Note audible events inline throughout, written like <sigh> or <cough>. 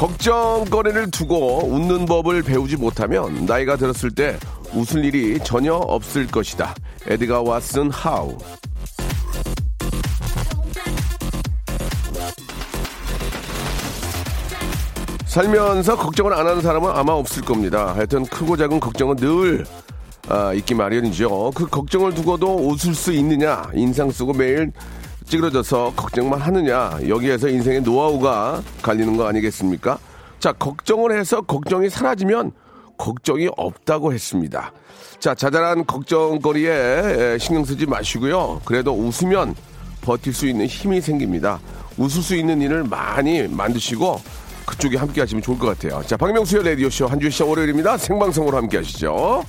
걱정거리를 두고 웃는 법을 배우지 못하면 나이가 들었을 때 웃을 일이 전혀 없을 것이다 에드가 왓슨 하우 살면서 걱정을 안 하는 사람은 아마 없을 겁니다. 하여튼 크고 작은 걱정은 늘 아, 있기 마련이죠. 그 걱정을 두고도 웃을 수 있느냐, 인상 쓰고 매일 찌그러져서 걱정만 하느냐, 여기에서 인생의 노하우가 갈리는 거 아니겠습니까? 자, 걱정을 해서 걱정이 사라지면 걱정이 없다고 했습니다. 자, 자잘한 걱정거리에 에, 신경 쓰지 마시고요. 그래도 웃으면 버틸 수 있는 힘이 생깁니다. 웃을 수 있는 일을 많이 만드시고 그쪽에 함께 하시면 좋을 것 같아요. 자, 박명수의 라디오쇼 한 주 시작 월요일입니다. 생방송으로 함께 하시죠.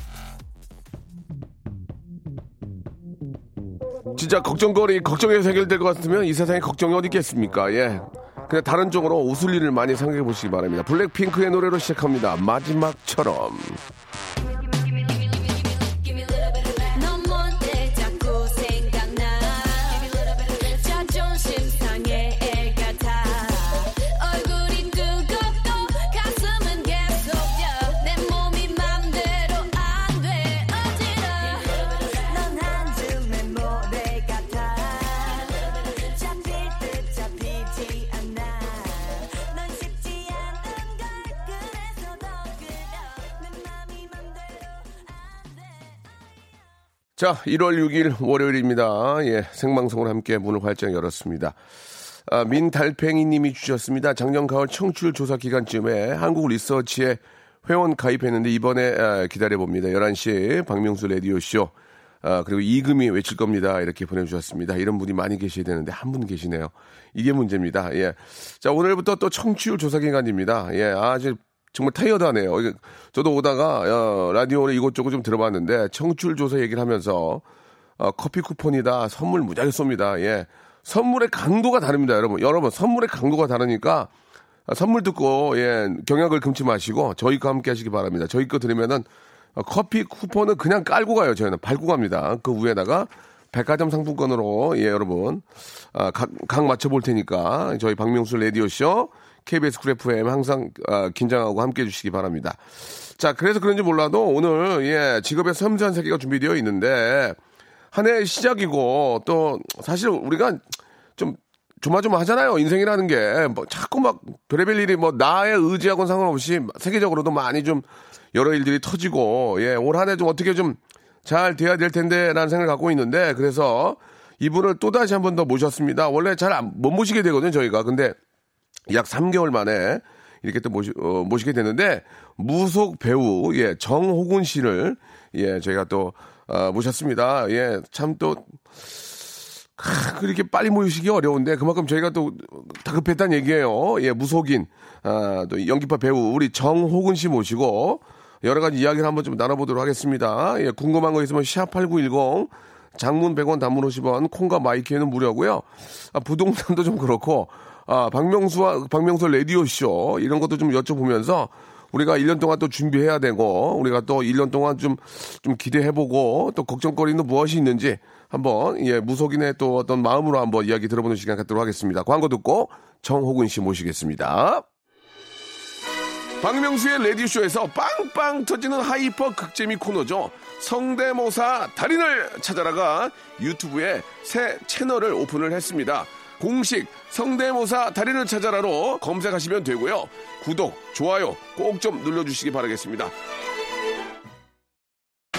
진짜 걱정거리, 걱정해서 해결될 것 같으면 이 세상에 걱정이 어디 있겠습니까? 예. 그냥 다른 쪽으로 웃을 일을 많이 생각해 보시기 바랍니다. 블랙핑크의 노래로 시작합니다. 마지막처럼. 자, 1월 6일 월요일입니다. 예, 생방송을 함께 문을 활짝 열었습니다. 아, 민달팽이 님이 주셨습니다. 작년 가을 청취율 조사 기간쯤에 한국 리서치에 회원 가입했는데 이번에 아, 기다려봅니다. 11시 박명수 라디오쇼. 아, 그리고 이금이 외칠 겁니다. 이렇게 보내주셨습니다. 이런 분이 많이 계셔야 되는데 한 분 계시네요. 이게 문제입니다. 예. 자, 오늘부터 또 청취율 조사 기간입니다. 예, 아주 정말 타이어드하네요. 저도 오다가 어, 라디오를 이곳저곳 좀 들어봤는데 청취율 조사 얘기를 하면서 어, 커피 쿠폰이다 선물 무지하게 쏩니다. 예, 선물의 강도가 다릅니다, 여러분. 여러분 선물의 강도가 다르니까 아, 선물 듣고 예 경약을 금치 마시고 저희 거 함께 하시기 바랍니다. 저희 거 들으면은 어, 커피 쿠폰은 그냥 깔고 가요. 저희는 밟고 갑니다. 그 위에다가 백화점 상품권으로 예 여러분 아, 각, 각 맞춰 볼 테니까 저희 박명수 라디오 쇼 KBS 쿨 FM 항상 아, 긴장하고 함께 해주시기 바랍니다. 자 그래서 그런지 몰라도 오늘 예 직업의 섬세한 세계가 준비되어 있는데 한해 시작이고 또 사실 우리가 좀 조마조마하잖아요. 인생이라는 게 뭐 자꾸 막 별의별 일이 뭐 나의 의지하고는 상관없이 세계적으로도 많이 좀 여러 일들이 터지고 예, 올 한 해 좀 어떻게 좀 잘 돼야 될 텐데라는 생각을 갖고 있는데 그래서 이분을 또 다시 한 번 더 모셨습니다. 원래 잘 못 모시게 되거든요, 저희가. 근데 약 3개월 만에 이렇게 또 모시, 어, 모시게 됐는데 무속 배우 예, 정호군 씨를 예, 저희가 또 어, 모셨습니다. 예, 참또 크, 그렇게 빨리 모시기 어려운데 그만큼 저희가 또 다급했다는 얘기예요. 예, 무속인 아, 또 연기파 배우 우리 정호근 씨 모시고 여러 가지 이야기를 한번 좀 나눠보도록 하겠습니다. 예, 궁금한 거 있으면 샵8910 장문 100원 단문 50원 콩과 마이크에는 무료고요. 아, 부동산도 좀 그렇고 아, 박명수와 박명수 라디오 쇼 이런 것도 좀 여쭤보면서 우리가 1년 동안 또 준비해야 되고 우리가 또 1년 동안 좀 좀 기대해보고 또 걱정거리는 무엇이 있는지 한번 예 무속인의 또 어떤 마음으로 한번 이야기 들어보는 시간 갖도록 하겠습니다. 광고 듣고 정호근 씨 모시겠습니다. 박명수의 라디오쇼에서 빵빵 터지는 hyper 극재미 코너죠. 성대모사 달인을 찾아라가 유튜브에 새 채널을 오픈을 했습니다. 공식 성대모사 달인을 찾아라로 검색하시면 되고요. 구독, 좋아요 꼭 좀 눌러주시기 바라겠습니다.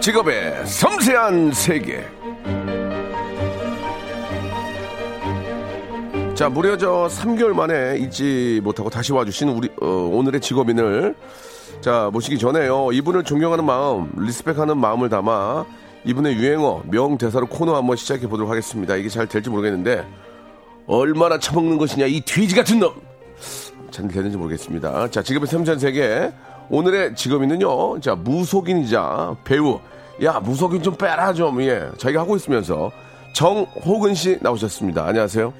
직업의 섬세한 세계. 자, 무려 저 3개월 만에 잊지 못하고 다시 와주신 우리, 어, 오늘의 직업인을 자, 모시기 전에요. 이분을 존경하는 마음, 리스펙하는 마음을 담아 이분의 유행어, 명대사로 코너 한번 시작해 보도록 하겠습니다. 이게 잘 될지 모르겠는데, 얼마나 처먹는 것이냐, 이 돼지 같은 놈! 잘 되는지 모르겠습니다. 자, 직업의 섬세한 세계. 오늘의 직업인은요, 자, 무속인이자 배우. 야, 무속인 좀 빼라, 좀, 예. 자기가 하고 있으면서 정호근 씨 나오셨습니다. 안녕하세요.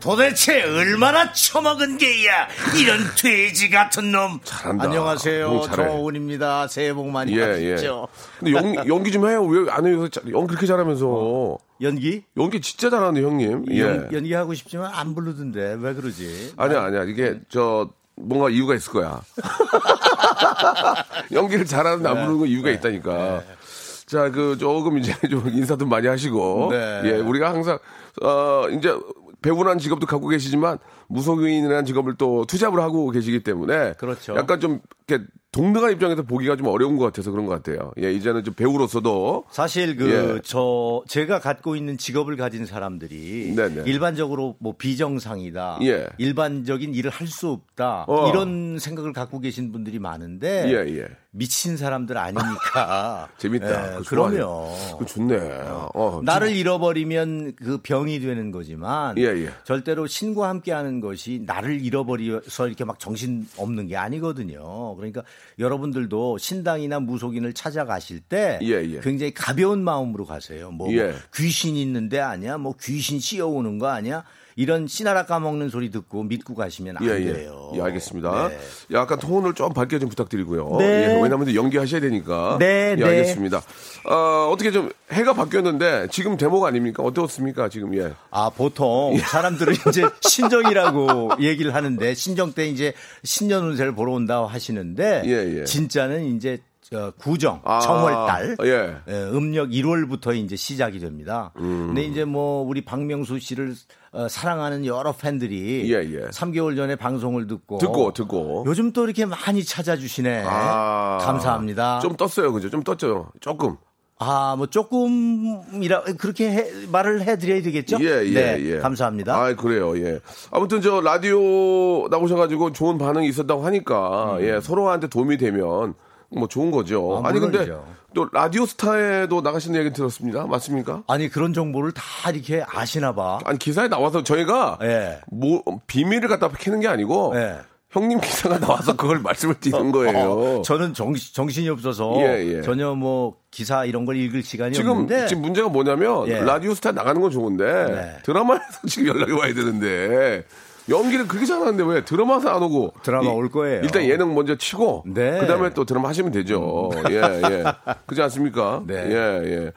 도대체 얼마나 처먹은 게야 이런 돼지 같은 놈 잘한다. 안녕하세요. 정호훈입니다 새해 복 많이 예, 예. 받으십시오 근데 연, <laughs> 연기 좀 해요. 왜 안 해요? 자, 연기 그렇게 잘하면서. 연기? 연기 진짜 잘하는데, 형님. 예. 연, 연기하고 싶지만 안 부르던데 왜 그러지 아니야, 아니야. 이게, 저, 뭔가 이유가 있을 거야. <laughs> 연기를 잘하는데 안 부르는 건 이유가 있다니까. 자, 그, 조금 이제 <laughs> 좀 인사도 많이 하시고. 네. 예, 우리가 항상, 어, 이제 배우라는 직업도 갖고 계시지만 무속인이라는 직업을 또 투잡을 하고 계시기 때문에. 그렇죠. 약간 좀, 이렇게 동등한 입장에서 보기가 좀 어려운 것 같아서 그런 것 같아요. 예, 이제는 좀 배우로서도. 사실 그 예. 저 제가 갖고 있는 직업을 가진 사람들이 네네. 일반적으로 뭐 비정상이다, 예. 일반적인 일을 할 수 없다 어. 이런 생각을 갖고 계신 분들이 많은데 예, 예. 미친 사람들 아니니까 <laughs> 재밌다. 예, 좋아요. 그러면 그거 좋네. 어, 나를 잃어버리면 그 병이 되는 거지만 예, 예. 절대로 신과 함께하는 것이 나를 잃어버려서 이렇게 막 정신 없는 게 아니거든요. 그러니까 여러분들도 신당이나 무속인을 찾아가실 때 예, 예. 굉장히 가벼운 마음으로 가세요. 뭐, 예. 뭐 귀신 있는데 아니야, 뭐 귀신 씌어오는 거 아니야. 이런 씨나라 까먹는 소리 듣고 믿고 가시면 안 예, 예. 돼요. 예, 알겠습니다. 네. 약간 톤을 좀 밝게 좀 부탁드리고요. 네. 예, 왜냐하면 연기하셔야 되니까. 네, 예, 네. 알겠습니다. 어, 어떻게 좀 해가 바뀌었는데 지금 대목 아닙니까? 어떻습니까? 지금 예. 아, 보통 사람들은 <laughs> 이제 신정이라고 얘기를 하는데 신정 때 이제 신년 운세를 보러 온다고 하시는데 예, 예. 진짜는 이제 저 구정, 아, 청월달, 예. 음력 1월부터 이제 시작이 됩니다. 음. 근데 이제 뭐 우리 박명수 씨를 어, 사랑하는 여러 팬들이 예, 예. 3개월 전에 방송을 듣고 듣고 듣고. 요즘 또 이렇게 많이 찾아주시네. 아, 감사합니다. 좀 떴어요, 그죠? 좀 떴죠. 조금. 아, 뭐 조금이라 그렇게 해- 말을 해드려야 되겠죠? 예, 예, 네, 예. 감사합니다. 아, 그래요, 예. 아무튼 저 라디오 나오셔가지고 좋은 반응이 있었다고 하니까, 예, 서로한테 도움이 되면 뭐 좋은 거죠. 음. 아, 아, 니 근데. 또 라디오 스타에도 나가시는 얘기 들었습니다. 맞습니까? 아니 그런 정보를 다 이렇게 아시나 봐. 아니 기사에 나와서 저희가 예. 뭐 비밀을 갖다 캐는 게 아니고 예. 형님 기사가 나와서 그걸 말씀을 드리는 거예요. 어, 저는 정신, 정신이 없어서 예, 예. 전혀 뭐 기사 이런 걸 읽을 시간이 지금 없는데 지금 문제가 뭐냐면 예. 라디오 스타 나가는 건 좋은데 네. 드라마에서 <laughs> 지금 연락이 와야 되는데 연기를 그렇게 잘하는데 왜 드라마에서 안 오고 드라마 올 거예요. 일단 예능 먼저 치고 네. 그다음에 또 드라마 하시면 되죠. 예, 예. 그렇지 않습니까? 네. 예, 예.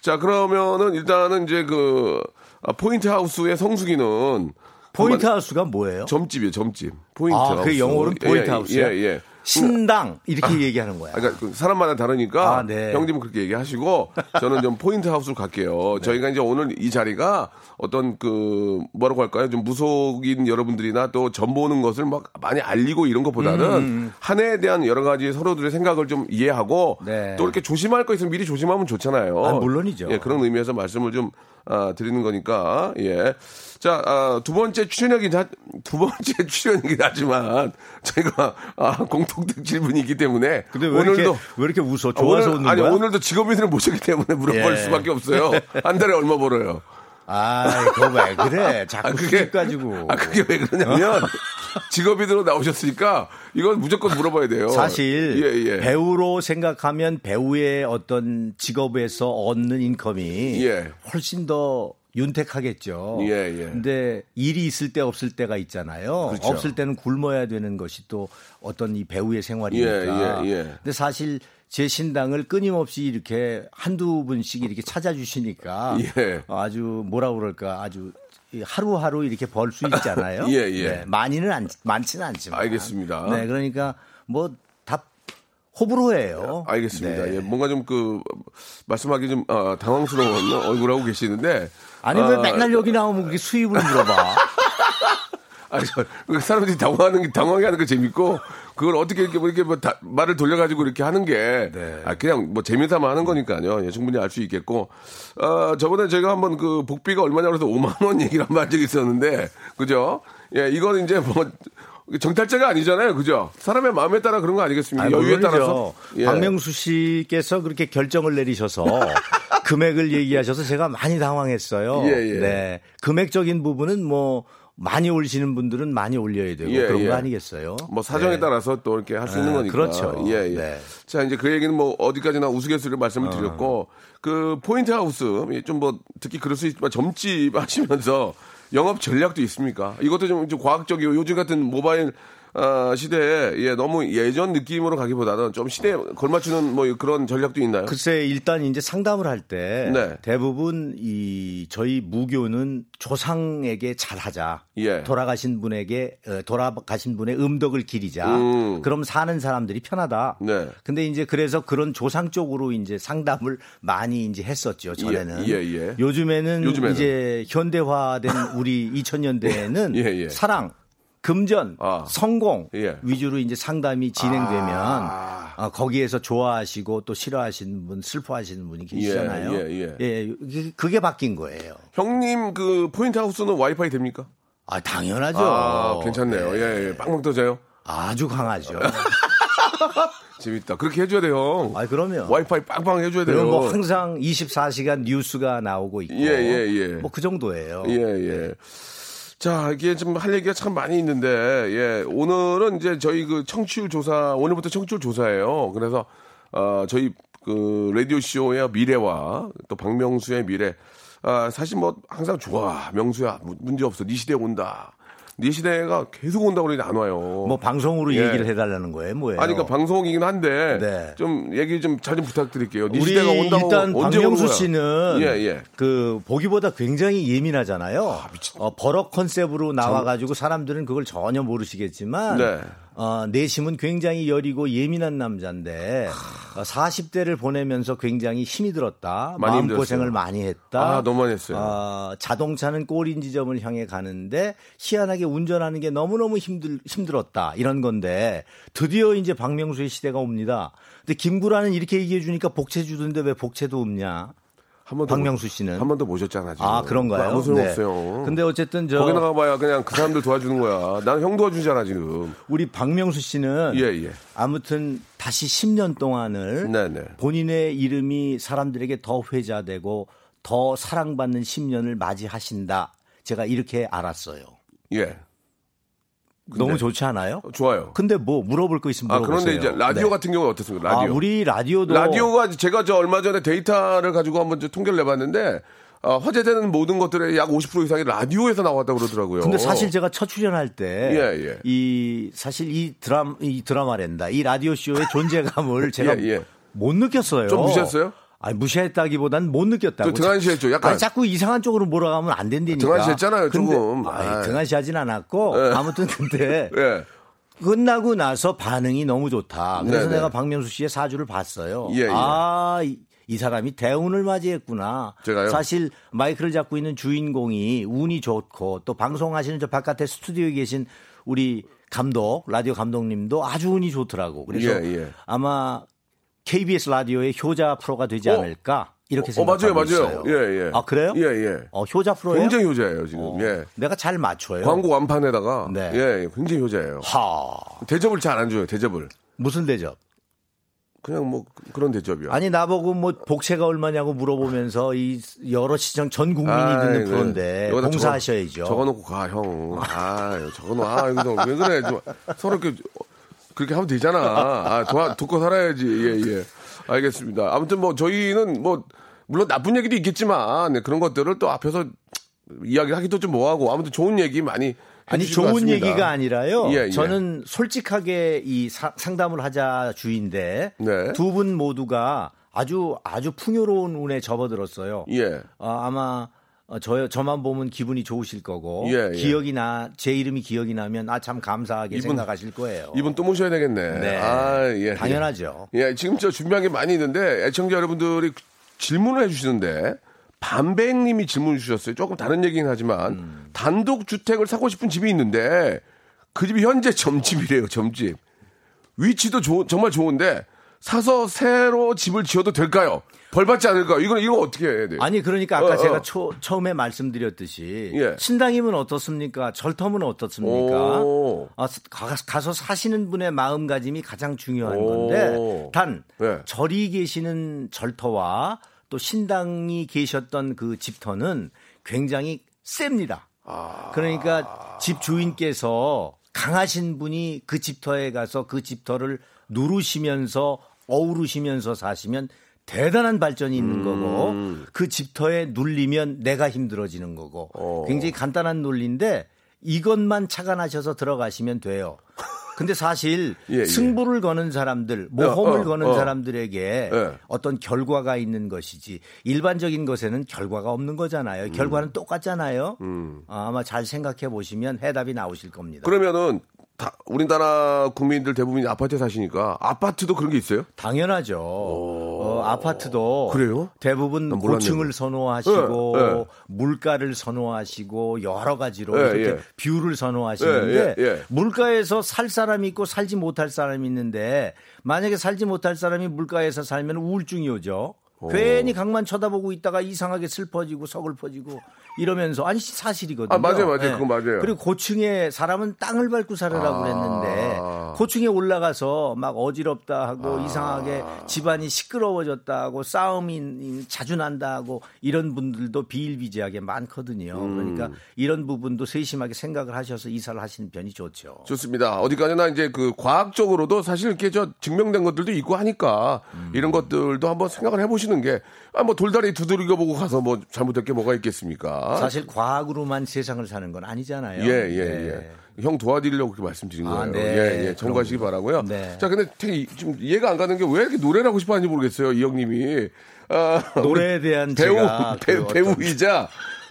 자, 그러면은 일단은 이제 그 아, 포인트 하우스의 성수기는 point house가 뭐예요? 점집이에요, 점집. 포인트 아, 하우스. 그 영어로는 포인트 예, house요? 예, 예. 신당 이렇게 얘기하는 거야. 아, 그러니까 그 사람마다 다르니까 아, 네. 형님은 그렇게 얘기하시고 저는 좀 point house로 갈게요. 저희가 이제 오늘 이 자리가 어떤 그 뭐라고 할까요? 좀 무속인 여러분들이나 또 점 보는 것을 막 많이 알리고 이런 것보다는 한 해에 대한 여러 가지 서로들의 생각을 좀 이해하고 네. 또 이렇게 조심할 거 있으면 미리 조심하면 좋잖아요. 아, 물론이죠. 예, 그런 의미에서 말씀을 좀 아, 드리는 거니까 예. 자, 아, 두 번째 출연이긴 하, 두 번째 <laughs> 출연이긴 하지만 저희가 아, 공통된 질문이기 때문에 근데 왜 오늘도 이렇게 왜 이렇게 웃어? 좋아서 오늘, 웃는 아니 거야? 오늘도 직업인을 모셨기 때문에 물어볼 예. 수밖에 없어요. <laughs> 한 달에 얼마 벌어요? 아, 그거 왜 그래? 자꾸 아 그게 가지고. 아 그게 왜 그러냐면 <laughs> 직업인으로 나오셨으니까 이건 무조건 물어봐야 돼요. 사실 예, 예. 배우로 생각하면 배우의 어떤 직업에서 얻는 인컴이 예. 훨씬 더 윤택하겠죠. 예, 예. 근데 일이 있을 때 없을 때가 있잖아요. 그렇죠. 없을 때는 굶어야 되는 것이 또 어떤 이 배우의 생활이니까. 예, 예, 예. 근데 사실 제 신당을 끊임없이 이렇게 한두 분씩 이렇게 찾아주시니까 <laughs> 예. 아주 뭐라 그럴까 아주 이 하루하루 이렇게 벌 수 있잖아요. <laughs> 예, 예. 네, 많이는 안, 많지는 않지만. 알겠습니다. 네, 그러니까 뭐다 호불호예요. 알겠습니다. 네. 예, 뭔가 좀 그 말씀하기 좀 어, 당황스러운 <laughs> 얼굴하고 계시는데 아니 왜 아, 맨날 여기 나오면 그렇게 수입을 물어봐? 아니, 저, 그 사람들이 당황하는 게, 당황해 하는 게 재밌고, 그걸 어떻게 이렇게, 뭐 이렇게 뭐 다- 말을 돌려가지고 이렇게 하는 게, 네. 아, 그냥 뭐 재미삼아 하는 거니까요. 예, 충분히 알 수 있겠고, 어, 저번에 저희가 한번 그 복비가 얼마냐고 해서 5만원 얘기를 한 번 한 적이 있었는데, 그죠? 예, 이거는 이제 뭐, 정탈자가 아니잖아요. 그죠? 사람의 마음에 따라 그런 거 아니겠습니까? 아니, 여유에. 따라서. 예. 박명수 씨께서 그렇게 결정을 내리셔서 <laughs> 금액을 얘기하셔서 제가 많이 당황했어요. 예, 예. 네. 금액적인 부분은 뭐 많이 올리시는 분들은 많이 올려야 되고 예, 그런 예. 거 아니겠어요? 뭐 사정에 네. 따라서 또 이렇게 할 수 있는 네, 거니까. 그렇죠. 예, 예. 네. 자, 이제 그 얘기는 뭐 어디까지나 우스갯소리로 말씀을 드렸고 그 포인트 하우스 좀 뭐 특히 그럴 수 있지만 점집 하시면서 영업 전략도 있습니까? 이것도 좀, 좀 과학적이고 요즘 같은 모바일 어, 시대에 예, 너무 예전 느낌으로 가기보다는 좀 시대에 걸맞추는 뭐 그런 전략도 있나요? 글쎄 일단 이제 상담을 할때 네. 대부분 이 저희 무교는 조상에게 잘하자. 예. 돌아가신 분에게 어, 돌아가신 분의 음덕을 기리자. 음. 그럼 사는 사람들이 편하다. 네. 근데 이제 그래서 그런 조상 쪽으로 이제 상담을 많이 이제 했었죠. 전에는. 예, 예, 예. 요즘에는, 요즘에는. 이제 현대화된 우리 2000년대에는 <laughs> 예, 예. 사랑 금전, 아. 성공 예. 위주로 이제 상담이 진행되면 아. 아, 거기에서 좋아하시고 또 싫어하시는 분, 슬퍼하시는 분이 계시잖아요. 예, 예. 이게- 그게 바뀐 거예요. 형님 그 포인트 하우스는 와이파이 됩니까? 아, 당연하죠. 아, 괜찮네요. 예, 예. 빵빵 터져요. 아주 강하죠. <laughs> 재밌다. 그렇게 해줘야 돼요. 형. 아, 그러면. 와이파이 빵빵 해줘야 돼요. 뭐 항상 24시간 뉴스가 나오고 있고. 예, 예, 예. 뭐 그 정도예요. 예, 예. 자, 이게 좀 할 얘기가 참 많이 있는데, 예, 오늘은 이제 저희 그 청취율 조사, 오늘부터 청취율 조사예요. 그래서, 어, 저희 그 라디오쇼의 미래와 또 박명수의 미래, 아, 사실 뭐 항상 좋아. 명수야, 무- 문제 없어. 네 시대 온다. 네 시대가 계속 온다고 그러는데 안 와요. 뭐 방송으로 예. 얘기를 해달라는 거예요, 뭐예요? 아니, 그러니까 방송이긴 한데, 네. 좀 얘기 좀 잘 좀 부탁드릴게요. 네 우리 시대가 온다고 일단 언제 박명수? 씨는 예, 예. 그 보기보다 굉장히 예민하잖아요. 어, 버럭 컨셉으로 나와가지고 사람들은 그걸 전혀 모르시겠지만 네. 어, 내심은 굉장히 여리고 예민한 남자인데 어, 40대를 보내면서 굉장히 힘이 들었다. 많이 마음 고생을. 많이 했다. 아, 너무 많이 했어요. 어, 자동차는 꼬린 지점을 향해 가는데 희한하게 운전하는 게 너무너무 힘들, 힘들었다. 이런 건데 드디어 이제 박명수의 시대가 옵니다. 근데 김구라는 이렇게 얘기해 주니까 복채 주던데 왜 복채도 없냐? 한 번도 박명수 못- 씨는? 한 번도 모셨잖아 지금. 아, 그런가요? 아무 소용 네. 없어요. 근데 어쨌든 저 거기 나가봐야 그냥 그 사람들 도와주는 거야. 나는 형 도와주잖아 지금. 우리 박명수 씨는 예, 예. 아무튼 다시 10년 동안을 네네. 본인의 이름이 사람들에게 더 회자되고 더 사랑받는 10년을 맞이하신다. 제가 이렇게 알았어요. 예. 너무 좋지 않아요? 좋아요. 근데 뭐 물어볼 거 있으면 아 물어보세요. 그런데 이제 라디오 네. 같은 경우는 어떻습니까? 아, 라디오. 우리 라디오도 라디오가 제가 저 얼마 전에 데이터를 가지고 한번 저 통계를 내봤는데 어, 화제되는 모든 것들의 약 50% 이상이 라디오에서 나왔다고 그러더라고요. 근데 사실 제가 첫 출연할 때 예, 이 예. 사실 이 드라마 이 드라마랜다 이 라디오 쇼의 존재감을 <laughs> 제가 예, 예. 못 느꼈어요. 좀 무시했어요? 아니 무시했다기보단 못 느꼈다고. 좀 등한시했죠, 약간. 아니, 자꾸 이상한 쪽으로 몰아가면 안 된다니까. 등한시했잖아요, 조금. 아이. 등한시하진 않았고 예. 아무튼 근데 <laughs> 예. 끝나고 나서 반응이 너무 좋다. 그래서 네네. 내가 박명수 씨의 사주를 봤어요. 예, 예. 아, 이, 이 사람이 대운을 맞이했구나. 제가요? 사실 마이크를 잡고 있는 주인공이 운이 좋고 또 방송하시는 저 바깥에 스튜디오에 계신 우리 감독, 라디오 감독님도 아주 운이 좋더라고. 그래서 예, 예. 아마 KBS 라디오의 효자 프로가 되지 어? 않을까 이렇게 어, 맞아요, 생각하고 맞아요. 있어요. 예, 예. 아 그래요? 예, 예. 어, 효자 프로예요? 굉장히 효자예요, 지금. 어, 예. 내가 잘 맞춰요. 광고 완판에다가 네. 예, 굉장히 효자예요. 하 대접을 잘 안 줘요, 대접을. 무슨 대접? 그냥 뭐 그런 대접이요. 아니 나보고 뭐 복채가 얼마냐고 물어보면서 이 여러 시청 전 국민이 아이, 듣는 네. 프로인데 봉사하셔야죠. 적어, 놓고 가, 형. 아, 적어놓, 아, 이거 왜 그래. 좀 서로 이렇게, 그렇게 하면 되잖아. 아, 도와, 돕고 살아야지. 예, 예. 알겠습니다. 아무튼 뭐 저희는 뭐, 물론 나쁜 얘기도 있겠지만, 네, 그런 것들을 또 앞에서 이야기하기도 좀 뭐하고, 아무튼 좋은 얘기 많이 아니 좋은. 얘기가 아니라요. 예, 예. 저는 솔직하게 이 사- 상담을 하자 주인데 네. 두분 모두가 아주 아주 풍요로운 운에 접어들었어요. 예. 어, 아마 어, 저 저만 보면 기분이 좋으실 거고 예, 예. 기억이 나 제 이름이 기억이 나면 아 참 감사하게 이분- 생각하실 거예요. 이분 또 모셔야 되겠네. 네. 아, 예. 당연하죠. 예, 지금 저 준비한 게 많이 있는데 애청자 여러분들이 질문을 해주시는데 반백님이 질문 주셨어요. 조금 다른 얘기긴 하지만 음. 단독 주택을 사고 싶은 집이 있는데 그 집이 현재 <laughs> 점집이래요. 점집. 위치도 좋- 정말 좋은데 사서 새로 집을 지어도 될까요? 벌 받지 않을까요? 이거 이거 어떻게 해야 돼요? 아니 그러니까 아까 어, 어. 제가 초, 처음에 말씀드렸듯이 예. 신당임은 어떻습니까? 절텀은 어떻습니까? 오. 아, 가, 가서 사시는 분의 마음가짐이 가장 중요한 오. 건데 단 네. 절이 계시는 절터와 또 신당이 계셨던 그 집터는 굉장히 셉니다. 아. 그러니까 집 주인께서 강하신 분이 그 집터에 가서 그 집터를 누르시면서 어우르시면서 사시면 대단한 발전이 있는 거고 그 집터에 눌리면 내가 힘들어지는 거고 어. 굉장히 간단한 논리인데 이것만 착안하셔서 들어가시면 돼요. 근데 사실 예, 예. 승부를 거는 사람들, 모험을 어, 어, 거는 어. 사람들에게 예. 어떤 결과가 있는 것이지 일반적인 것에는 결과가 없는 거잖아요. 결과는 똑같잖아요. 아, 아마 잘 생각해 보시면 해답이 나오실 겁니다. 그러면은 다 우리나라 국민들 대부분이 아파트에 사시니까 아파트도 그런 게 있어요? 당연하죠. 어, 아파트도 그래요? 대부분. 고층을 선호하시고 예, 예. 물가를 선호하시고 여러 가지로 예, 이렇게 예. view를 선호하시는데 예, 예, 예. 물가에서 살 사람이 있고 살지 못할 사람이 있는데 만약에 살지 못할 사람이 물가에서 살면 우울증이 오죠. 괜히 강만 쳐다보고 있다가 이상하게 슬퍼지고 서글퍼지고 이러면서 아니 사실이거든요. 아, 맞아요, 맞아요. 예. 그건 맞아요. 그리고 고층에 사람은 땅을 밟고 살으라고 아. 그랬는데 고층에 올라가서 막 어지럽다 하고 이상하게 집안이 시끄러워졌다 하고 싸움이 자주 난다 하고 이런 분들도 비일비재하게 많거든요. 그러니까 이런 부분도 세심하게 생각을 하셔서 이사를 하시는 편이 좋죠. 좋습니다. 어디까지나 이제 그 과학적으로도 사실 이렇게 저 증명된 것들도 있고 하니까 음. 이런 것들도 한번 생각을 해보시 는 게 아 뭐 돌다리 두드리겨 보고 가서 뭐 잘못될 게 뭐가 있겠습니까? 사실 과학으로만 세상을 사는 건 아니잖아요. 예, 예, 네. 예. 형 도와드리려고 그렇게 말씀드린 아, 거예요. 네. 예, 예. 참고하시기 바라고요. 네. 자, 근데 되게 이- 좀 이해가 안 가는 게 왜 이렇게 노래를 하고 싶어 하는지 모르겠어요. 이 형님이. 아, <laughs> 노래에 대한 배우, 배우, 그 배우이자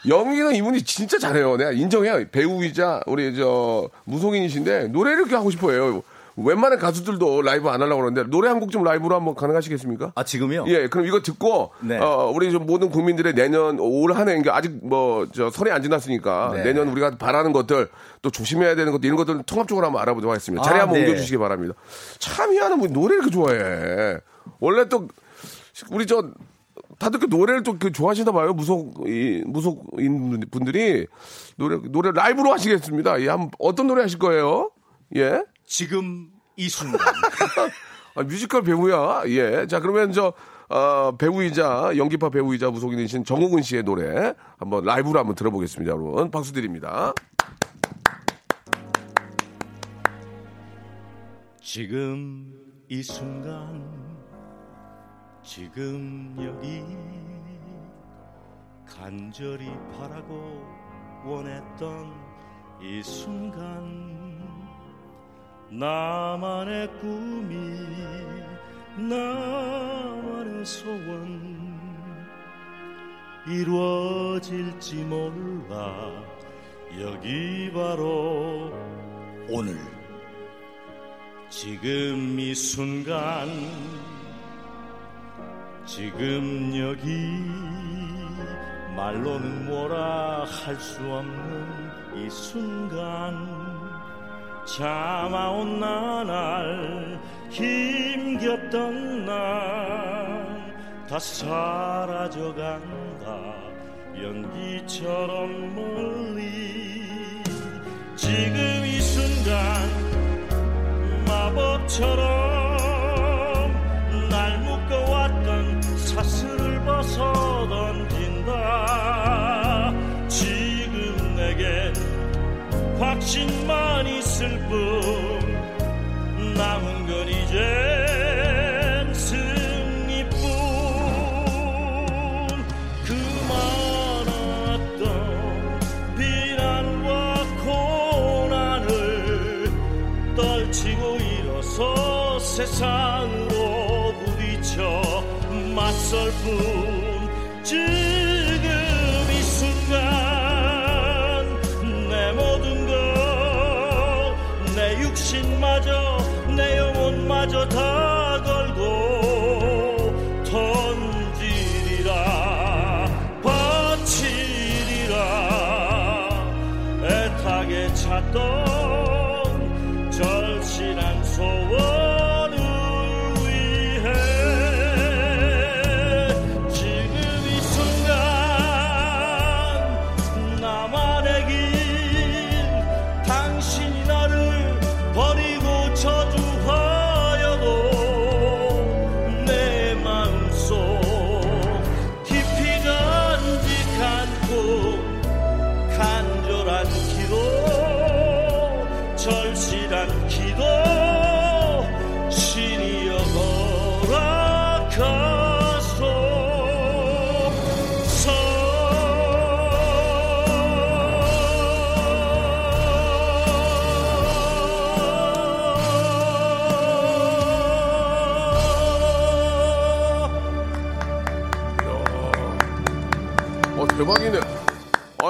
연기는 이분이 진짜 잘해요. 내가 인정해요. 배우이자 우리 저 무속인이신데 노래를 이렇게 하고 싶어 해요. 웬만한 가수들도 라이브 안 하려고 그러는데 노래 한 곡 좀 라이브로 한번 가능하시겠습니까? 아 지금요? 예, 그럼 이거 듣고 네. 어, 우리 좀 모든 국민들의 내년 올 한해 이게 아직 뭐저 설이 안 지났으니까 네. 내년 우리가 바라는 것들 또 조심해야 되는 것들 이런 것들 통합적으로 한번 알아보도록 하겠습니다. 자리 아, 한번 네. 옮겨주시기 바랍니다. 참 희한한 분 노래 이렇게 좋아해. 원래 또 우리 저 다들 그 노래를 또 그 좋아하시나 봐요. 무속 이 무속인 분들이 노래 노래 라이브로 하시겠습니다. 예, 한번 어떤 노래 하실 거예요? 예. 지금 이 순간 <laughs> 아, 뮤지컬 배우야. 예. 자, 그러면 저, 어, 배우이자, 연기파 배우이자 무속인이신 정호근 씨의 노래 한번 라이브로 한번 들어보겠습니다, 여러분. 박수 드립니다. 지금 이 순간 지금 여기 간절히 바라고 원했던 이 순간 나만의 꿈이 나만의 소원. 이루어질지 몰라. 여기 바로 오늘. 지금 이 순간 지금 여기. 말로는 뭐라 할 수 없는 이 순간 참아온 나날 힘겹던 날 다 사라져간다. 연기처럼 멀리 지금 이 순간 마법처럼 날 묶어왔던 사슬을 벗어 던진다. 지금 내겐 확신만 있을 뿐 남은 건 이제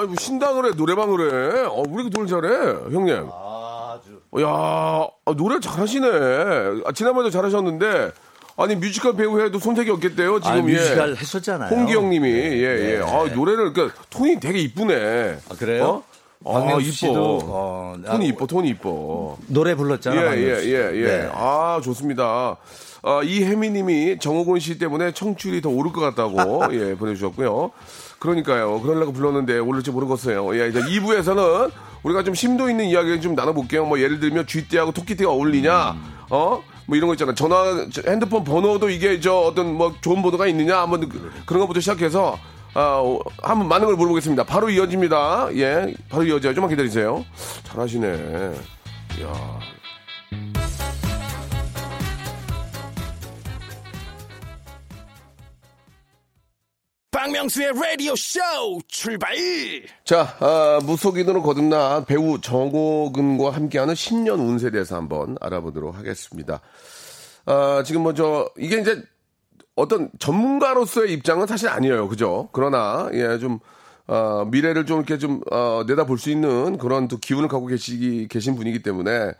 아이, 뭐 신당을 해, 노래방을 해. 어, 왜 이렇게 노래 잘해, 형님? 아주 야, 아, 노래 잘하시네. 아, 지난번에도 잘하셨는데, 아니, 뮤지컬 배우 해도 손색이 없겠대요, 지금. 아, 뮤지컬 예. 했었잖아요. 홍기영 님이, 네. 예, 예. 네. 아, 노래를, 그러니까, 톤이 되게 이쁘네. 아, 그래요? 어? 아, 박명수 이뻐. 어, 톤이 아, 이뻐, 톤이 이뻐. 노래 불렀잖아. 예, 박명수 예, 씨. 예, 예. 네. 아, 좋습니다. 아, 이혜미 님이 정호근 씨 때문에 청취율이 더 오를 것 같다고, <laughs> 예, 보내주셨고요. 그러니까요. 그러려고 불렀는데 오를지 모르겠어요. 예, 이제 2부에서는 우리가 좀 심도 있는 이야기를 좀 나눠볼게요. 뭐, 예를 들면 쥐떼하고 토끼떼가 어울리냐, 어? 뭐 이런 거 있잖아. 전화, 저 핸드폰 번호도 이게 저 어떤 뭐 좋은 번호가 있느냐, 한번 그- 그런 것부터 시작해서, 아, 어, 한번 많은 걸 물어보겠습니다. 바로 이어집니다. 예, 바로 이어져요. 좀만 기다리세요. 잘하시네. 이야. 박명수의 라디오 쇼 출발! 자, 아, 무속인으로 거듭난 배우 정호근과 함께하는 신년 운세에 대해서 한번 알아보도록 하겠습니다. 아, 지금 뭐 저, 이게 이제 어떤 전문가로서의 입장은 사실 아니에요. 그죠? 그러나, 예, 좀, 어, 미래를 좀 이렇게 좀, 어, 내다볼 수 있는 그런 또 기운을 갖고 계시기, 계신 분이기 때문에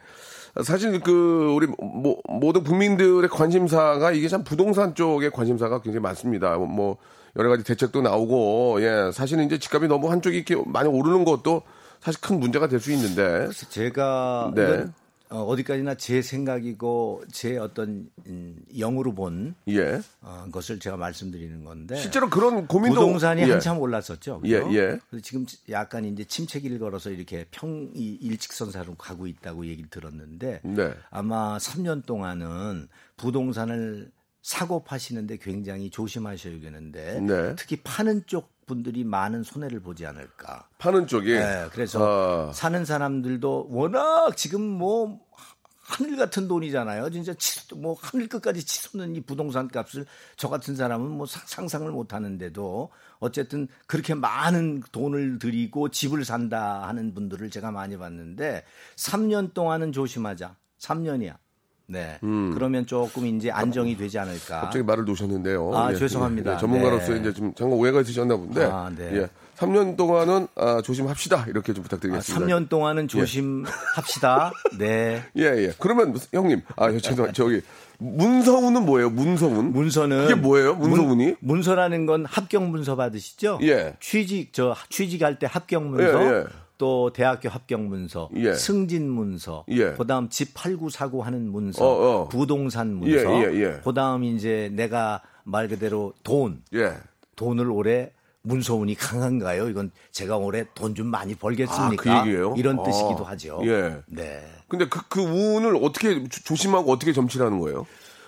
사실 그, 우리 모, 모든 국민들의 관심사가 이게 참 부동산 쪽의 관심사가 굉장히 많습니다. 뭐, 여러 가지 대책도 나오고, 예, 사실은 이제 집값이 너무 한쪽이 이렇게 많이 오르는 것도 사실 큰 문제가 될 수 있는데, 제가 네. 어, 어디까지나 제 생각이고 제 어떤 음, 영으로 본 예. 어, 것을 제가 말씀드리는 건데 실제로 그런 고민도. 부동산이 예. 한참 올랐었죠. 예? 예. 그래서 지금 약간 이제 침체기를 걸어서 이렇게 평이 일직선사로 가고 있다고 얘기를 들었는데 네. 아마 3년 동안은 부동산을 사고 파시는데 굉장히 조심하셔야겠는데 네. 특히 파는 쪽 분들이 많은 손해를 보지 않을까. 파는 쪽이. 네, 그래서 어, 사는 사람들도 워낙 지금 뭐 하늘 같은 돈이잖아요. 진짜 치, 뭐 하늘 끝까지 치솟는 이 부동산 값을 저 같은 사람은 뭐 사- 상상을 못 하는데도 어쨌든 그렇게 많은 돈을 들이고 집을 산다 하는 분들을 제가 많이 봤는데 3년 동안은 조심하자. 3년이야. 네. 그러면 조금 이제 안정이 되지 않을까. 음. 갑자기 말을 놓으셨는데요. 아, 죄송합니다. 예, 전문가로서 네. 이제 좀 잠깐 오해가 있으셨나 본데. 아, 네. 예. 3년 동안은 아, 조심합시다. 이렇게 좀 아, 부탁드리겠습니다. 3년 동안은 조심합시다. 네. <laughs> 예, 예. 그러면 형님, 아, 죄송, 저기 문서운은 뭐예요? 문서운? 문서는 그게 뭐예요? 문서운이? 문, 서라는건 합격 문서 받으시죠? 예. 취직 저 취직할 때 합격 문서, 예, 예. 또 대학교 합격 문서, 예. 승진 문서, 예. 그다음 집 팔고 사고 하는 문서, 어, 어. 부동산 문서, 예, 예, 예. 그다음 이제 내가 말 그대로 돈, 예. 돈을 올해 문서운이 강한가요? 이건 제가 올해 돈 좀 많이 벌겠습니까? 아, 그 얘기예요? 이런 아, 뜻이기도 하죠. 예. 네. 근데 그, 그 운을 어떻게 조- 조심하고 어떻게 점치라는 거예요?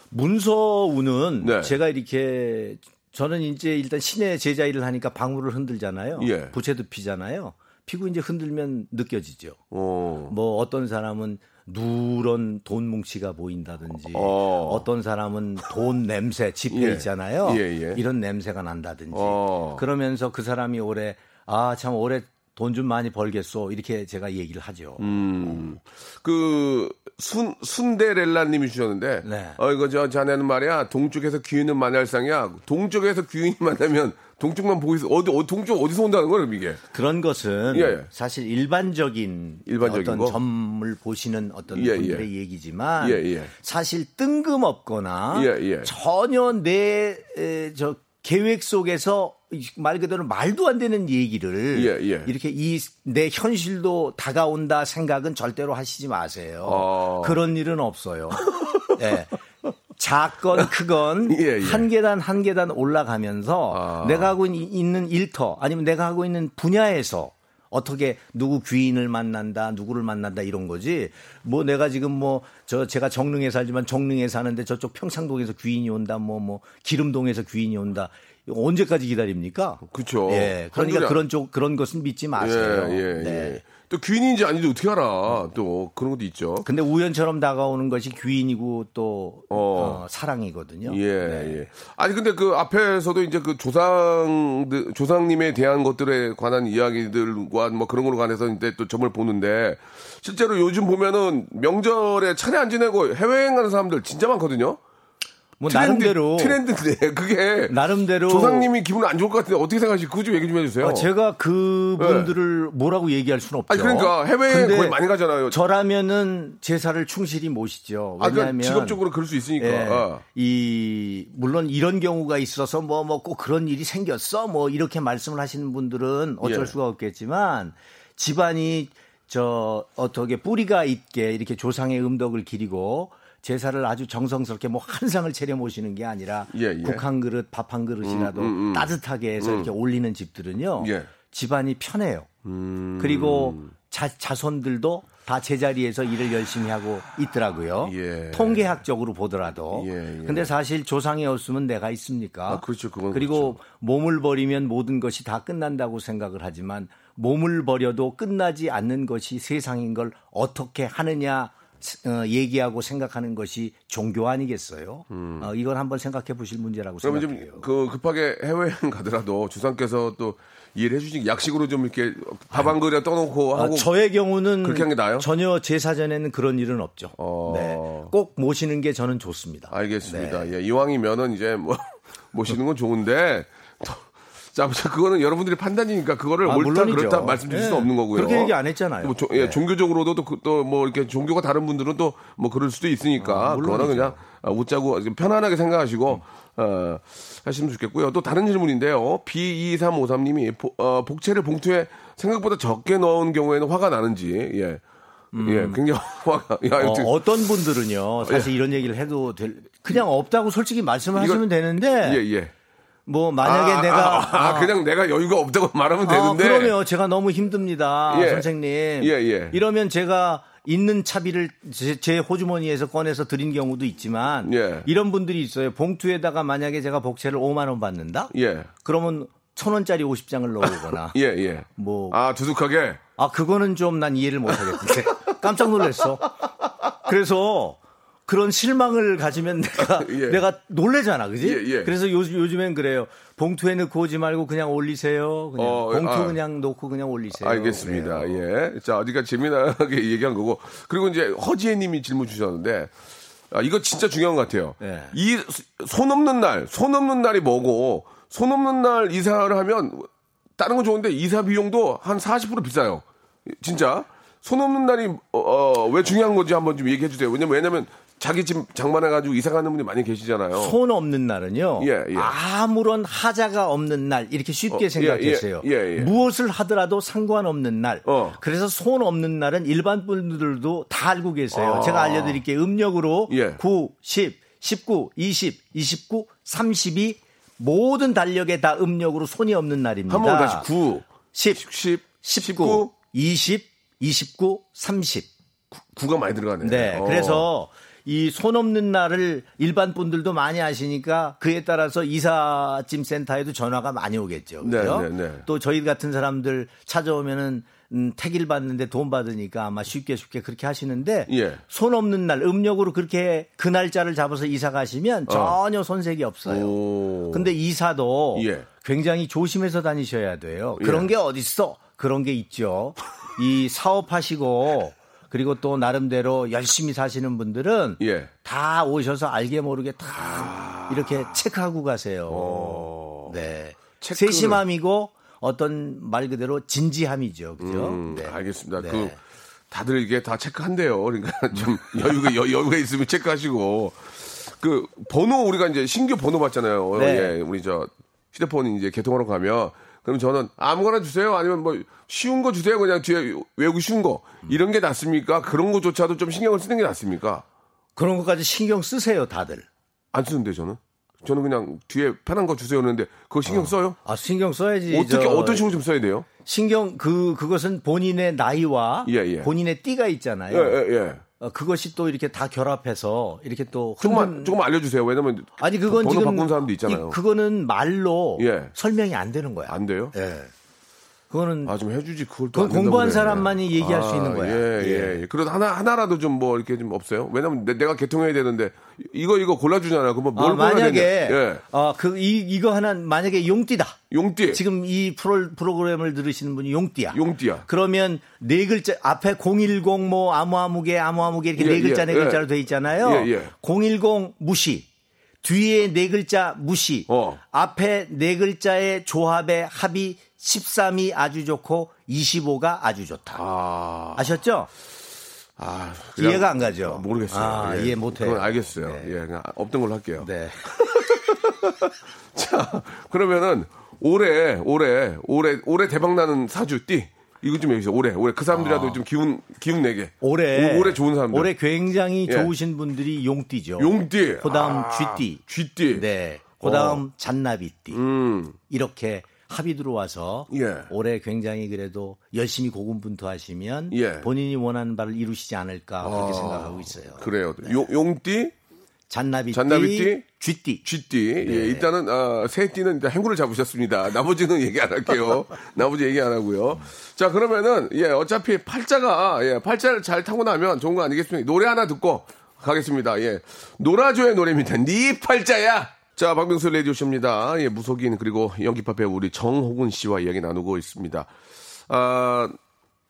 문서운은 네. 제가 이렇게 저는 이제 일단 시내 제자 일을 하니까 방울을 흔들잖아요. 예. 부채도 피잖아요. 피고 이제 흔들면 느껴지죠. 어. 뭐 어떤 사람은 누런 돈 뭉치가 보인다든지 어. 어. 떤 사람은 돈 냄새 집회 예. 있잖아요. 예, 예. 이런 냄새가 난다든지 어. 그러면서 그 사람이 올해 아 참 올해 돈 좀 많이 벌겠어 이렇게 제가 얘기를 하죠. 음. 그, 순, 순데렐라 님이 주셨는데. 네. 어, 이거 저, 자네는 말이야. 동쪽에서 귀인은 만날상이야. 동쪽에서 귀인이 만나면 동쪽만 보고 있어. 어디, 어, 동쪽 어디서 온다는 거예요, 이게? 그런 것은 예, 예. 사실 일반적인, 일반적인 어떤 거? 점을 보시는 어떤 예, 분들의 얘기지만 예, 예. 사실 뜬금없거나 예, 예. 전혀 내 에, 저 계획 속에서 말 그대로 말도 안 되는 얘기를 예, 예. 이렇게 이 내 현실도 다가온다 생각은 절대로 하시지 마세요. 어. 그런 일은 없어요. <laughs> 예. 작건 크건 <laughs> 예, 예. 한 계단 한 계단 올라가면서 아. 내가 하고 있- 있는 일터 아니면 내가 하고 있는 분야에서 어떻게 누구 귀인을 만난다, 누구를 만난다 이런 거지. 뭐 내가 지금 뭐 저 제가 정릉에 살지만 정릉에 사는데 저쪽 평창동에서 귀인이 온다, 뭐뭐 기름동에서 귀인이 온다. 언제까지 기다립니까? 그쵸. 예. 그러니까 그런 쪽 그런 것은 믿지 마세요. 예, 예, 네. 예. 또 귀인인지 아닌지 어떻게 알아? 또 그런 것도 있죠. 근데 우연처럼 다가오는 것이 귀인이고 또 어. 어, 사랑이거든요. 예, 네. 예. 아니 근데 그 앞에서도 이제 그 조상 조상님에 대한 것들에 관한 이야기들과 뭐 그런 거로 관해서 이제 또 점을 보는데 실제로 요즘 보면은 명절에 차례 안 지내고 해외여행 가는 사람들 진짜 많거든요. 뭐 트렌드, 나름대로 트렌드인데 <laughs> 그게 나름대로 조상님이 기분 안 좋을 것 같은데 어떻게 생각하시고 그거 좀 얘기 좀 해주세요. 어, 제가 그분들을 뭐라고 얘기할 수는 없죠. 아니 그러니까 근데 거의 많이 가잖아요. 저라면은 제사를 충실히 모시죠. 아, 왜냐하면 그러니까 직업적으로 그럴 수 있으니까. 예, 아. 이 물론 이런 경우가 있어서 뭐 뭐 꼭 그런 일이 생겼어 뭐 이렇게 말씀을 하시는 분들은 어쩔 예. 수가 없겠지만 집안이 저 어떻게 뿌리가 있게 이렇게 조상의 음덕을 기리고 제사를 아주 정성스럽게 뭐 한 상을 차려 모시는 게 아니라 예, 예. 국한 그릇 밥 한 그릇이라도 음, 음, 음. 따뜻하게 해서 이렇게 올리는 집들은요 예. 음. 집안이 편해요. 그리고 자, 자손들도 다 제자리에서 일을 열심히 하고 있더라고요. 예. 통계학적으로 보더라도. 예, 예. 근데 사실 조상이 없으면 내가 있습니까? 아, 그렇죠. 그건 그리고 몸을 버리면 모든 것이 다 끝난다고 생각을 하지만 몸을 버려도 끝나지 않는 것이 세상인 걸 어떻게 하느냐 어, 얘기하고 생각하는 것이 종교 아니겠어요? 어, 이건 한번 생각해 보실 문제라고 음. 그러면 생각해요. 좀그 급하게 해외여행 가더라도 주상께서 또 이해를 해주시 약식으로 좀 이렇게 밥 한 그릇 떠놓고 아, 하고 저의 경우는 그렇게 한 게 나아요? 전혀 제 사전에는 그런 일은 없죠. 어. 네. 꼭 모시는 게 저는 좋습니다. 알겠습니다. 네. 예, 이왕이면은 이제 뭐 <laughs> 모시는 건 좋은데 또, 자, 자, 그거는 여러분들이 판단이니까 그거를 아, 옳다 물론이죠. 그렇다 말씀드릴 예. 수는 없는 거고요. 그렇게 얘기 안 했잖아요. 뭐 조- 예, 네. 종교적으로도 또뭐 이렇게 종교가 다른 분들은 또 뭐 그럴 수도 있으니까 아. 그거는 그냥 아, 웃자고 좀 편안하게 생각하시고 어, 하시면 좋겠고요. 또 다른 질문인데요. B2353님이 어, 복채를 봉투에 생각보다 적게 넣은 경우에는 화가 나는지 예. 예, 굉장히 <laughs> 화가. 야, 음. 어, 어떤 분들은요, 사실 이런 얘기를 해도 될, 그냥 없다고 솔직히 말씀을 이거- 하시면 되는데, 예, 예. 뭐 만약에 아, 내가 아, 아, 그냥 내가 여유가 없다고 말하면 되는데. 아, 그러면 제가 너무 힘듭니다, 예. 선생님. 예, 예. 이러면 제가 있는 차비를 제, 제 호주머니에서 꺼내서 드린 경우도 있지만 예. 이런 분들이 있어요. 봉투에다가 만약에 제가 복채를 5만 원 받는다? 예. 그러면 천 원짜리 50장을 넣어오거나 <laughs> 예, 예. 뭐 아, 두둑하게. 아, 그거는 좀 난 이해를 못 하겠는데. <laughs> 깜짝 놀랐어. 그래서 그런 실망을 가지면 내가, <laughs> 예. 내가 놀래잖아, 그지? 예, 예. 그래서 요, 요즘엔 그래요. 봉투에 넣고 오지 말고 그냥 올리세요. 그냥 어, 봉투 아. 그냥 놓고 그냥 올리세요. 알겠습니다. 그래요. 예. 자, 어디가 재미나게 <laughs> 얘기한 거고. 그리고 이제 허지혜 님이 질문 주셨는데, 아, 이거 진짜 중요한 것 같아요. 예. 이손 없는 날, 손 없는 날이 뭐고, 손 없는 날 이사를 하면, 다른 건 좋은데 이사 비용도 한 40% 비싸요. 진짜. 손 없는 날이, 어, 어, 왜 중요한 건지 한번 좀 얘기해 주세요. 왜냐면, 왜냐면, 자기 집 장만해가지고 이사 가는 분이 많이 계시잖아요. 손 없는 날은요. 예, 예. 아무런 하자가 없는 날 이렇게 쉽게 어, 예, 생각했어요. 예, 예, 예. 무엇을 하더라도 상관없는 날. 어. 그래서 손 없는 날은 일반 분들도 다 알고 계세요. 아. 제가 알려드릴게요. 음력으로 예. 9, 10, 19, 20, 29, 32 모든 달력에 다 음력으로 손이 없는 날입니다. 한 번 다시 9, 10, 10, 19, 20, 29, 30. 9가 많이 들어가네. 네. 어. 그래서 이 손 없는 날을 일반 분들도 많이 아시니까 그에 따라서 이삿짐 센터에도 전화가 많이 오겠죠. 네? 네, 네. 또 저희 같은 사람들 찾아오면은 음, 택일 받는데 돈 받으니까 아마 쉽게 쉽게 그렇게 하시는데 예. 손 없는 날 음력으로 그렇게 그 날짜를 잡아서 이사 가시면 전혀 손색이 없어요. 오. 근데 이사도 예. 굉장히 조심해서 다니셔야 돼요. 그런 예. 게 어딨어? 그런 게 있죠. 이 사업하시고 그리고 또 나름대로 열심히 사시는 분들은 예. 다 오셔서 알게 모르게 다 이렇게 체크하고 가세요. 네. 어. 체크를- 세심함이고 어떤 말 그대로 진지함이죠. 그죠? 음, 네. 알겠습니다. 네. 그 다들 이게 다 체크한대요. 그러니까 <laughs> 좀 여유가 여, 여유가 있으면 체크하시고 그 번호 우리가 이제 신규 번호 받잖아요. 네. 예, 우리 저 휴대폰 이제 개통하러 가면 그럼 저는 아무거나 주세요. 아니면 뭐 쉬운 거 주세요. 그냥 뒤에 외우기 쉬운 거 이런 게 낫습니까? 그런 거조차도 좀 신경을 쓰는 게 낫습니까? 그런 것까지 신경 쓰세요, 다들. 안 쓰는데 저는 저는 그냥 뒤에 편한 거 주세요 그러는데 그거 신경 써요? 아, 신경 써야지. 어떻게 저- 어떤 식으로 좀 써야 돼요? 신경 그 그것은 본인의 나이와 예, 예. 본인의 띠가 있잖아요. 예, 예, 예. 어, 그것이 또 이렇게 다 결합해서 이렇게 또 조금만 흔든- 조금 알려주세요. 왜냐면 아니 그건 번호 지금 바꾼 사람도 있잖아요. 이- 그거는 말로 예. 설명이 안 되는 거야. 안 돼요? 예. 그거는 아 좀 해주지 그걸 된다고 공부한 그래. 사람만이 얘기할 수 있는 거야. 예, 예. 예. 그래도 하나 하나라도 좀 뭐 이렇게 좀 없어요. 왜냐면 내, 가 개통해야 되는데 이거 이거 골라주잖아요. 그럼 뭘 아, 만약에? 예. 어, 그 이, 이거 하나 만약에 용띠다. 용띠. 지금 이 프로, 프로그램을 들으시는 분이 용띠야. 용띠야. 그러면 네 글자 앞에 010 뭐 아무아무개 아무아무개 이렇게 예, 네 글자 예, 네 예. 글자로 돼 있잖아요. 예, 예. 010 무시. 뒤에 네 글자 무시. 어. 앞에 네 글자의 조합의 합이 13이 아주 좋고 25가 아주 좋다. 아, 아셨죠? 아 이해가 안 가죠? 아, 모르겠어요. 아, 예. 이해 못해요. 알겠어요. 네. 예, 그냥 없던 걸로 할게요. 네. <laughs> 자, 그러면은 올해 올해 올해 올해 대박 나는 사주 띠 이거 좀 해주세요. 올해 올해 그 사람들이라도 좀 기운 기운 내게. 아. 올해 오- 올해 좋은 사람들. 올해 굉장히 예. 좋으신 분들이 용띠죠. 용띠. 그 다음 아, 쥐띠. 쥐띠. 네. 그 다음 잔나비띠. 음. 이렇게 합이 들어와서 예. 올해 굉장히 그래도 열심히 고군분투하시면 예. 본인이 원하는 바를 이루시지 않을까 그렇게 아, 생각하고 있어요. 그래요. 용, 용띠, 잔나비띠, 잔나비띠, 쥐띠. 쥐띠. 네. 예, 일단은 아, 새 띠는 일단 행구를 잡으셨습니다. <laughs> 나머지는 얘기 안 할게요. <laughs> 나머지 얘기 안 하고요. 자, 그러면은 예, 어차피 팔자가 예, 팔자를 잘 타고 나면 좋은 거 아니겠습니까? 노래 하나 듣고 가겠습니다. 예. 노라조의 노래입니다. 네 팔자야. 자, 박명수 레디오쇼입니다. 예, 무속인 그리고 연기파 배우 우리 정호근 씨와 이야기 나누고 있습니다. 아,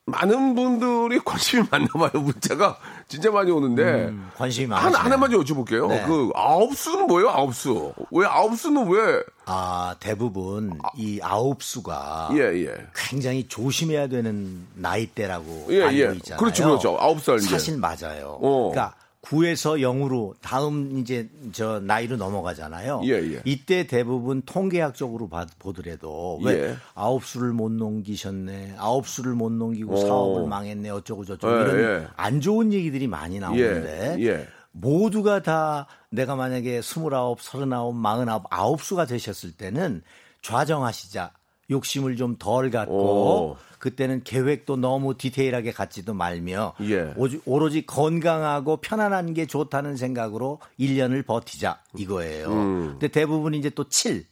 많은 분들이 <laughs> 관심이 많나 봐요. 문자가 진짜 많이 오는데 관심이 하나, 많으시네요. 하나만 좀 여쭤볼게요. 네. 그 아홉 수는 뭐예요? 아홉 수. 왜 아홉 수는 왜? 아, 대부분 이 아홉 수가 예, 예. 굉장히 조심해야 되는 나이대라고 예, 알고 예. 있잖아요. 그렇죠, 그렇죠. 아홉 살. 사실 맞아요. 어. 그러니까 9에서 0으로 다음 이제 저 나이로 넘어가잖아요. 예, 예. 이때 대부분 통계학적으로 봐- 보더라도 예. 왜 아홉 수를 못 넘기셨네, 아홉 수를 못 넘기고 어. 사업을 망했네, 어쩌고 저쩌고 예, 이런 예. 안 좋은 얘기들이 많이 나오는데 예, 예. 모두가 다 내가 만약에 스물아홉, 서른아홉, 마흔아홉, 아홉 수가 되셨을 때는 좌정하시자. 욕심을 좀 덜 갖고 오. 그때는 계획도 너무 디테일하게 갖지도 말며 예. 오로지 건강하고 편안한 게 좋다는 생각으로 1년을 버티자 이거예요. 음. 근데 대부분 이제 또 7,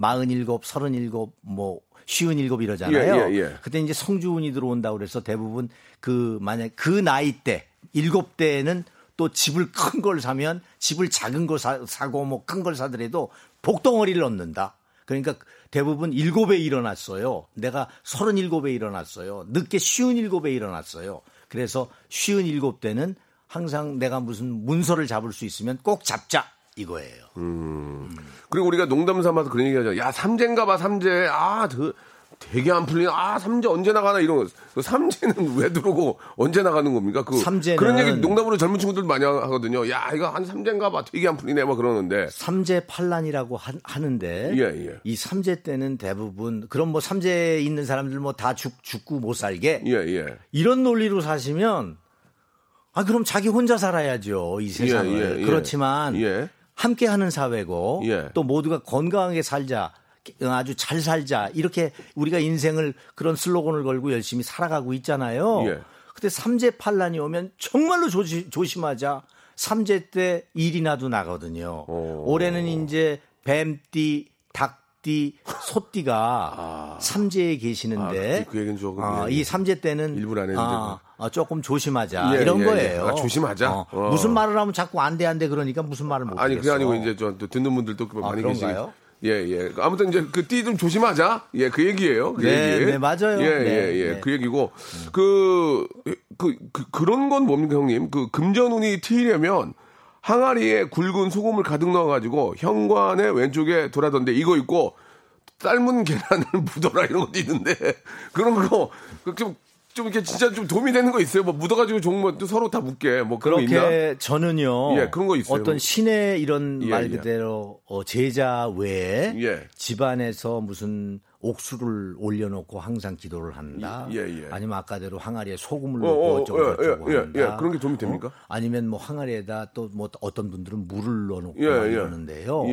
47, 37, 뭐 쉬운 일곱 이러잖아요. 예, 예, 예. 그때 이제 성주운이 들어온다 그래서 대부분 그 만약 그 나이 때 일곱 대에는 또 집을 큰 걸 사면 집을 작은 거 사, 사고 뭐 큰 걸 사더라도 복덩어리를 얻는다. 그러니까 대부분 일곱에 일어났어요. 내가 서른일곱에 일어났어요. 늦게 쉬운 일곱에 일어났어요. 그래서 쉬운 일곱 대는 항상 내가 무슨 문서를 잡을 수 있으면 꼭 잡자 이거예요. 그리고 우리가 농담 삼아서 그런 얘기 하죠. 야, 삼재인가 봐, 삼재. 아, 그, 되게 안 풀리나. 아, 삼재 언제 나가나 이런 거. 그 삼재는 <laughs> 왜 들어오고 언제 나가는 겁니까? 그 삼재는- 그런 얘기 농담으로 젊은 친구들 많이 하거든요. 야, 이거 한 삼재인가 봐. 되게 안 풀리네. 막 그러는데. 삼재 판란이라고 하, 하는데 예, 예. 이 삼재 때는 대부분 그럼 뭐 삼재 있는 사람들 뭐 다 죽고 못 살게 예, 예. 이런 논리로 사시면 아 그럼 자기 혼자 살아야죠 이 세상을 예, 예. 그렇지만 예. 함께 하는 사회고 예. 또 모두가 건강하게 살자 아주 잘 살자 이렇게 우리가 인생을 그런 슬로건을 걸고 열심히 살아가고 있잖아요. 예. 근데 삼재 판란이 오면 정말로 조시, 조심하자. 삼재 때 일이나도 나거든요. 오. 올해는 이제 뱀띠, 닭띠, 소띠가 삼재에 계시는데 아, 그- 그 조금, 아, 예, 예. 이 삼재 때는 일부러 안 했는데 아, 아, 조금 조심하자 예, 이런 예, 예. 거예요. 아, 조심하자? 어, 어. 무슨 말을 하면 자꾸 안돼안돼 그러니까 무슨 말을 못 아니, 그게. 아니고 이제 저또 듣는 분들도 아, 많이 계시고. 예, 예. 아무튼 이제 그 띠 좀 조심하자. 예, 그 얘기예요. 그 네, 얘기. 네, 맞아요. 예, 네, 예, 예. 네. 그 얘기고 그, 그, 그 그런 건 뭡니까, 형님? 그 금전운이 트이려면 항아리에 굵은 소금을 가득 넣어가지고 현관의 왼쪽에 돌아던데 이거 있고 삶은 계란을 <laughs> 묻어라 이런 것도 있는데 그런 거 좀 좀 이렇게 진짜 좀 도움이 되는 거 있어요? 뭐 묻어가지고 것도 서로 다 묻게 뭐 그런 거 있나? 그렇게 저는요. 예, 그런 거 있어요. 어떤 신의 이런 예, 말 예. 그대로 어, 제자 외에 예. 집안에서 무슨 옥수를 올려놓고 항상 기도를 한다. 예, 예. 아니면 아까대로 항아리에 소금을 어, 넣고 어, 어쩌고 예, 저쩌고 예, 한다. 예, 그런 게 도움이 됩니까? 어? 아니면 뭐 항아리에다 또 뭐 어떤 분들은 물을 넣어놓고 예, 막 예. 이러는데요.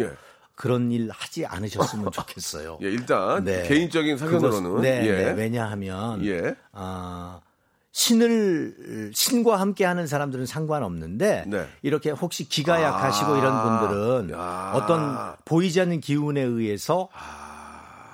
예. 그런 일 하지 않으셨으면 <laughs> 좋겠어요. 예, 일단 네. 개인적인 사견으로는 네, 예. 네. 왜냐하면 예. 아, 신을 신과 함께 하는 사람들은 상관없는데 네. 이렇게 혹시 기가 약하시고 이런 분들은 야. 어떤 보이지 않는 기운에 의해서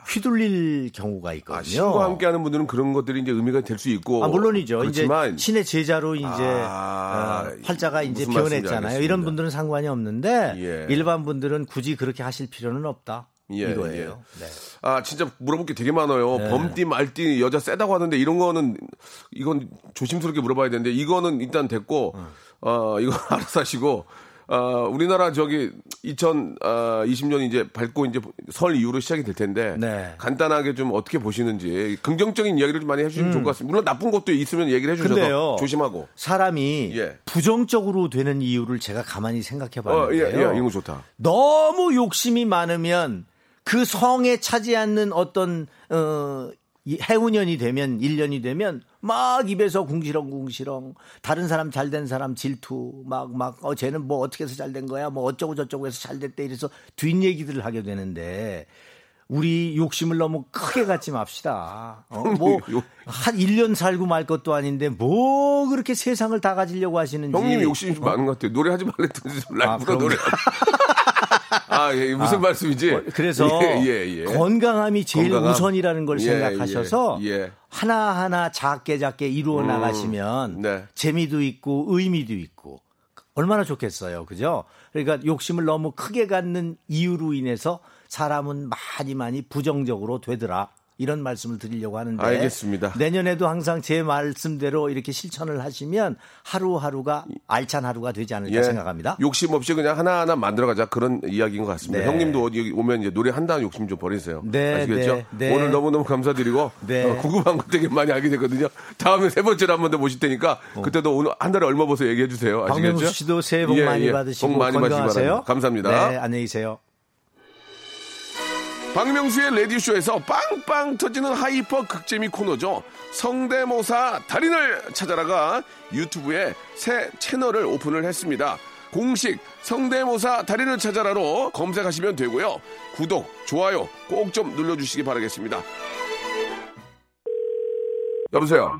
휘둘릴 경우가 있거든요. 아, 신과 함께 하는 분들은 그런 것들이 이제 의미가 될 수 있고 아, 물론이죠. 그렇지만 이제 신의 제자로 이제 아, 어, 활자가 이제 변했잖아요. 이런 분들은 상관이 없는데 예. 일반 분들은 굳이 그렇게 하실 필요는 없다. 예, 이거예요. 네. 아 진짜 물어볼 게 되게 많아요. 네. 범띠 말띠 여자 세다고 하는데 이런 거는 이건 조심스럽게 물어봐야 되는데 이거는 일단 됐고 어 이거 <laughs> 알아서 하시고 어 우리나라 저기 2020년 이제 밝고 이제 설 이후로 시작이 될 텐데 네. 간단하게 좀 어떻게 보시는지 긍정적인 이야기를 좀 많이 해주시면 좋을 것 같습니다. 물론 나쁜 것도 있으면 얘기를 해주셔서 음. 근데요. 조심하고. 사람이 예. 부정적으로 되는 이유를 제가 가만히 생각해 어, 예, 봤는데요. 예, 이거 좋다. 너무 욕심이 많으면 그 성에 차지 않는 어떤 어이 해운년이 되면 1년이 되면 막 입에서 궁시렁궁시렁 다른 사람 잘 된 사람 질투 막 막 어 쟤는 뭐 어떻게 해서 잘 된 거야 뭐 어쩌고 저쩌고 해서 잘 됐대 이래서 뒷얘기들을 하게 되는데 우리 욕심을 너무 크게 갖지 맙시다. 어, <laughs> 뭐, 욕- 한 1년 살고 말 것도 아닌데, 뭐, 그렇게 세상을 다 가지려고 하시는지. 형님이 욕심이 좀 많은 것 같아요. 노래하지 말랬더니 좀 라이브로 그럼- 노래. <laughs> 아, 예, 무슨 말씀이지? 어, 그래서 예, 예, 예. 건강함이 제일 건강함. 우선이라는 걸 예, 생각하셔서 예, 예. 하나하나 작게 작게 이루어 음, 나가시면 네. 재미도 있고 의미도 있고 얼마나 좋겠어요. 그죠? 그러니까 욕심을 너무 크게 갖는 이유로 인해서 사람은 많이 많이 부정적으로 되더라. 이런 말씀을 드리려고 하는데 알겠습니다. 내년에도 항상 제 말씀대로 이렇게 실천을 하시면 하루하루가 알찬 하루가 되지 않을까 예. 생각합니다. 욕심 없이 그냥 하나하나 만들어가자 그런 이야기인 것 같습니다. 네. 형님도 어디 오면 이제 노래 한다는 욕심 좀 버리세요. 네, 아시겠죠? 네, 네. 오늘 너무너무 감사드리고 네. 어, 궁금한 것 되게 많이 알게 됐거든요. 다음에 세 번째로 한 번 더 모실 테니까 그때도 오늘 한 달에 얼마 버서 얘기해 주세요. 아시겠죠? 어. 박명수 씨도 새해 복 예, 많이 예. 받으시고 복 많이 건강하세요. 감사합니다. 네, 안녕히 계세요. 박명수의 라디오쇼에서 빵빵 터지는 hyper 극재미 코너죠. 성대모사 달인을 찾아라가 유튜브에 새 채널을 오픈을 했습니다. 공식 성대모사 달인을 찾아라로 검색하시면 되고요. 구독, 좋아요 꼭 좀 눌러주시기 바라겠습니다. 여보세요.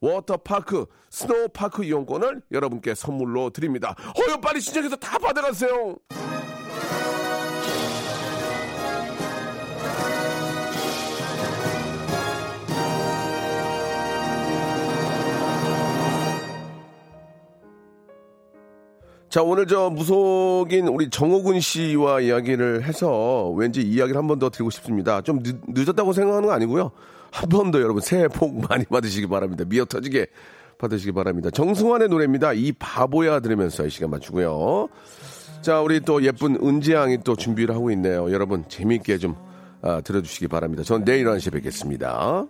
워터파크 스노우파크 이용권을 여러분께 선물로 드립니다. 어여 빨리 신청해서 다 받아가세요. 자, 오늘 저 무속인 우리 정호근 씨와 이야기를 해서 왠지 이야기를 한 번 더 드리고 싶습니다. 좀 늦, 늦었다고 생각하는 거 아니고요. 한 번 더 여러분 새해 복 많이 받으시기 바랍니다. 미어 터지게 받으시기 바랍니다. 정승환의 노래입니다. 이 바보야 들으면서 이 시간 맞추고요. 자, 우리 또 예쁜 은지양이 또 준비를 하고 있네요. 여러분 재미있게 좀 아, 들어주시기 바랍니다. 전 내일 11시에 뵙겠습니다.